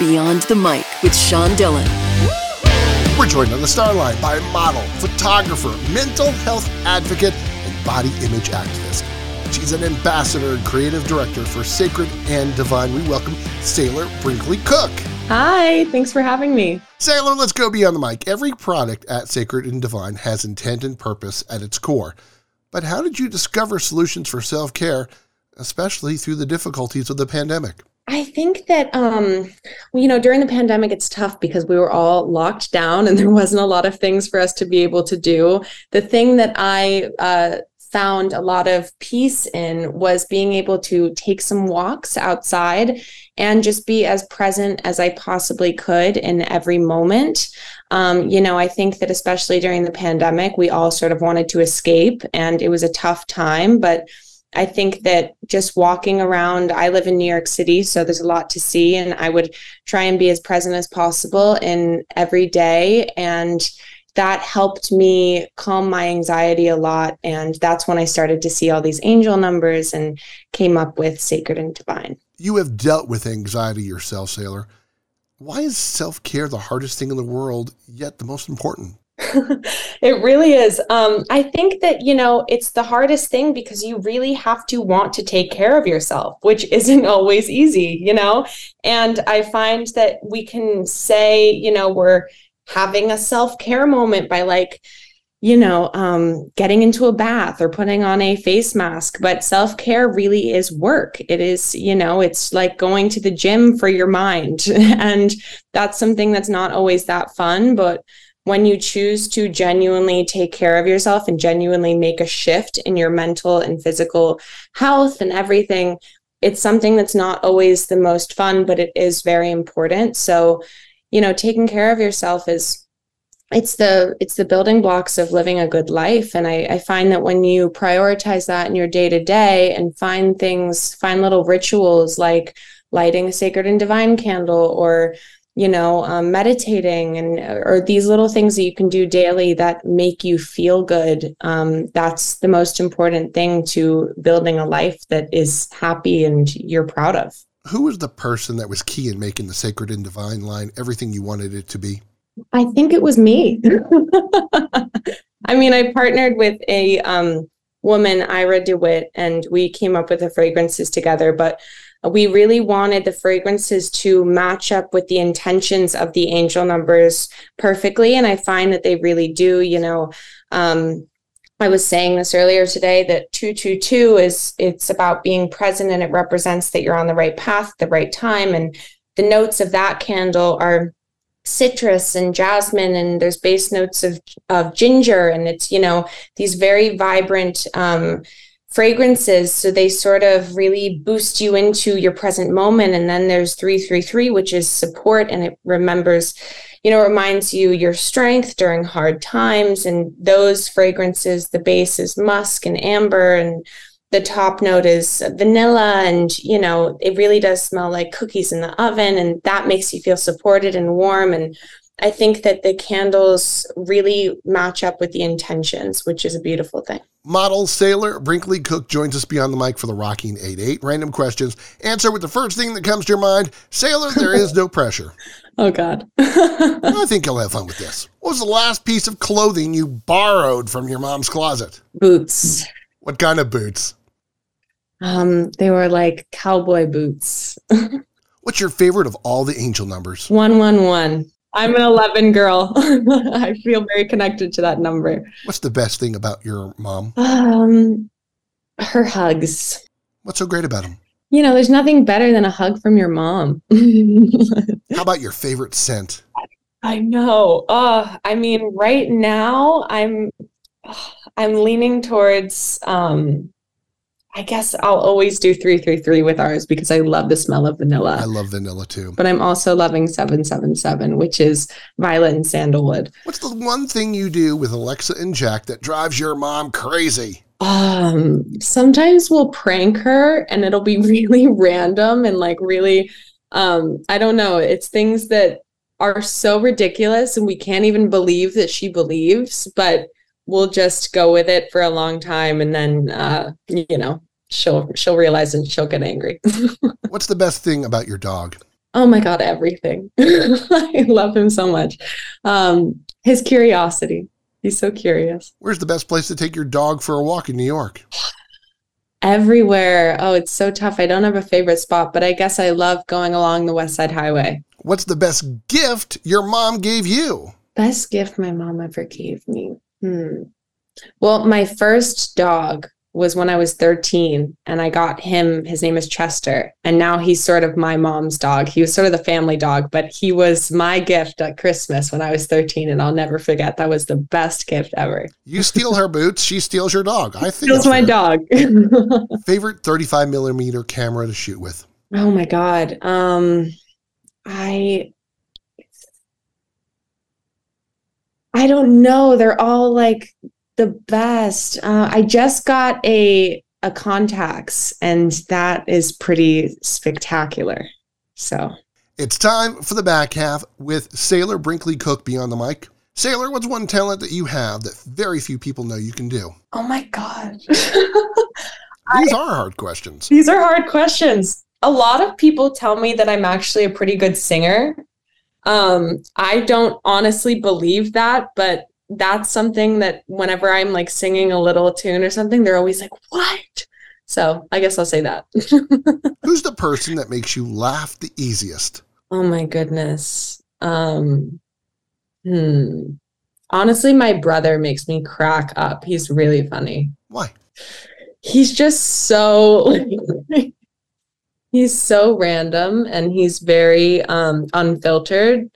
Beyond the Mic with Sean Dillon. We're joined on the star line by model, photographer, mental health advocate, and body image activist. She's an ambassador and creative director for Sacred and Divine. We welcome Sailor Brinkley Cook. Hi, thanks for having me. Sailor, let's go beyond the mic. Every product at Sacred and Divine has intent and purpose at its core. But how did you discover solutions for self care, especially through the difficulties of the pandemic? I think that um you know during the pandemic it's tough because we were all locked down and there wasn't a lot of things for us to be able to do. The thing that I uh found a lot of peace in was being able to take some walks outside and just be as present as I possibly could in every moment. Um, you know, I think that especially during the pandemic, we all sort of wanted to escape and it was a tough time, but I think that just walking around, I live in New York City, so there's a lot to see, and I would try and be as present as possible in every day. And that helped me calm my anxiety a lot. And that's when I started to see all these angel numbers and came up with Sacred and Divine. You have dealt with anxiety yourself, Sailor. Why is self care the hardest thing in the world, yet the most important? it really is. Um, I think that, you know, it's the hardest thing because you really have to want to take care of yourself, which isn't always easy, you know? And I find that we can say, you know, we're having a self care moment by like, you know, um, getting into a bath or putting on a face mask. But self care really is work. It is, you know, it's like going to the gym for your mind. and that's something that's not always that fun. But when you choose to genuinely take care of yourself and genuinely make a shift in your mental and physical health and everything, it's something that's not always the most fun, but it is very important. So, you know, taking care of yourself is it's the it's the building blocks of living a good life and I, I find that when you prioritize that in your day to day and find things find little rituals like lighting a sacred and divine candle or you know um, meditating and or these little things that you can do daily that make you feel good um, that's the most important thing to building a life that is happy and you're proud of. Who was the person that was key in making the sacred and divine line everything you wanted it to be? I think it was me. I mean i partnered with a um, woman ira dewitt and we came up with the fragrances together but we really wanted the fragrances to match up with the intentions of the angel numbers perfectly and i find that they really do you know um, i was saying this earlier today that 222 is it's about being present and it represents that you're on the right path at the right time and the notes of that candle are citrus and jasmine and there's base notes of of ginger and it's you know these very vibrant um, fragrances. So they sort of really boost you into your present moment. And then there's 333 which is support. And it remembers you know reminds you your strength during hard times. And those fragrances the base is musk and amber. And the top note is vanilla. And you know it really does smell like cookies in the oven. And that makes you feel supported and warm. And I think that the candles really match up with the intentions, which is a beautiful thing. Model Sailor Brinkley Cook joins us beyond the mic for the Rocking 88. Random questions. Answer with the first thing that comes to your mind. Sailor, there is no pressure. oh, God. I think you'll have fun with this. What was the last piece of clothing you borrowed from your mom's closet? Boots. What kind of boots? Um, they were like cowboy boots. What's your favorite of all the angel numbers? 111. I'm an 11 girl. I feel very connected to that number. What's the best thing about your mom? Um, her hugs. What's so great about them? You know, there's nothing better than a hug from your mom. How about your favorite scent? I know. Uh, I mean, right now I'm I'm leaning towards um I guess I'll always do 333 with ours because I love the smell of vanilla. I love vanilla too. But I'm also loving 777, which is violet and sandalwood. What's the one thing you do with Alexa and Jack that drives your mom crazy? Um, sometimes we'll prank her and it'll be really random and like really um I don't know, it's things that are so ridiculous and we can't even believe that she believes, but we'll just go with it for a long time and then uh you know she'll she'll realize and she'll get angry what's the best thing about your dog Oh my God, everything. I love him so much. Um, his curiosity. He's so curious. Where's the best place to take your dog for a walk in New York? Everywhere. Oh, it's so tough. I don't have a favorite spot, but I guess I love going along the West Side Highway. What's the best gift your mom gave you? Best gift my mom ever gave me. Hmm. Well, my first dog was when I was 13 and I got him, his name is Chester, and now he's sort of my mom's dog. He was sort of the family dog, but he was my gift at Christmas when I was 13 and I'll never forget. That was the best gift ever. You steal her boots, she steals your dog. I think Steals my dog. Favorite 35 millimeter camera to shoot with? oh my god. Um I I don't know. They're all like the best. Uh, I just got a a Contax, and that is pretty spectacular. So It's time for the back half with Sailor Brinkley Cook beyond the mic. Sailor, what's one talent that you have that very few people know you can do? Oh my god. These are hard questions. These are hard questions. A lot of people tell me that I'm actually a pretty good singer. Um, I don't honestly believe that, but that's something that whenever I'm like singing a little tune or something, they're always like, "What?" So I guess I'll say that. Who's the person that makes you laugh the easiest? oh my goodness. Um, hmm. Honestly, my brother makes me crack up. He's really funny. Why? he's just so he's so random and he's very um unfiltered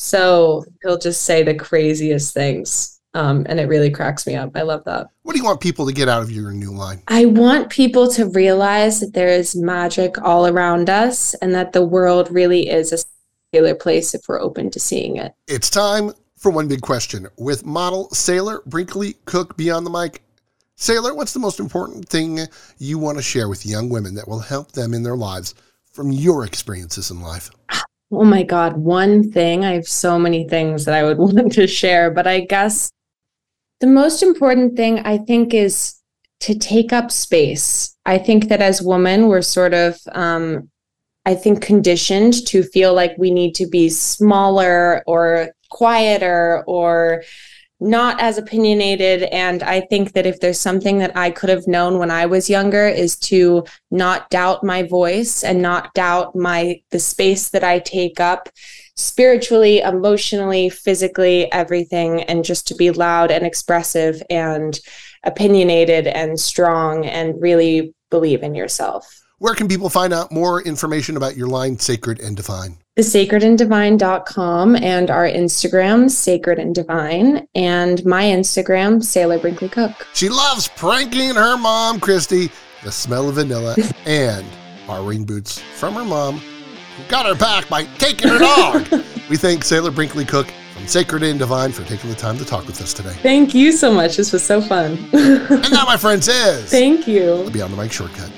so he'll just say the craziest things um and it really cracks me up i love that What do you want people to get out of your new line? i want people to realize that there is magic all around us and that the world really is a singular place if we're open to seeing it It's time for one big question with model Sailor Brinkley Cook beyond the mic. Sailor, what's the most important thing you want to share with young women that will help them in their lives from your experiences in life? Oh my God, one thing. I have so many things that I would want to share, but I guess the most important thing I think is to take up space. I think that as women, we're sort of, um, I think, conditioned to feel like we need to be smaller or quieter or not as opinionated. And I think that if there's something that I could have known when I was younger is to not doubt my voice and not doubt my the space that I take up spiritually, emotionally, physically, everything, and just to be loud and expressive and opinionated and strong and really believe in yourself. Where can people find out more information about your line, Sacred and Divine? thesacredanddivine.com and our Instagram, Sacred and Divine, and my Instagram, Sailor Brinkley Cook. She loves pranking her mom, Christie, the smell of vanilla, and our borrowing boots from her mom, who got her back by taking her dog. we thank Sailor Brinkley Cook from Sacred and Divine for taking the time to talk with us today. Thank you so much. This was so fun. And that, my friends, is Thank you. Beyond the Mic shortcut.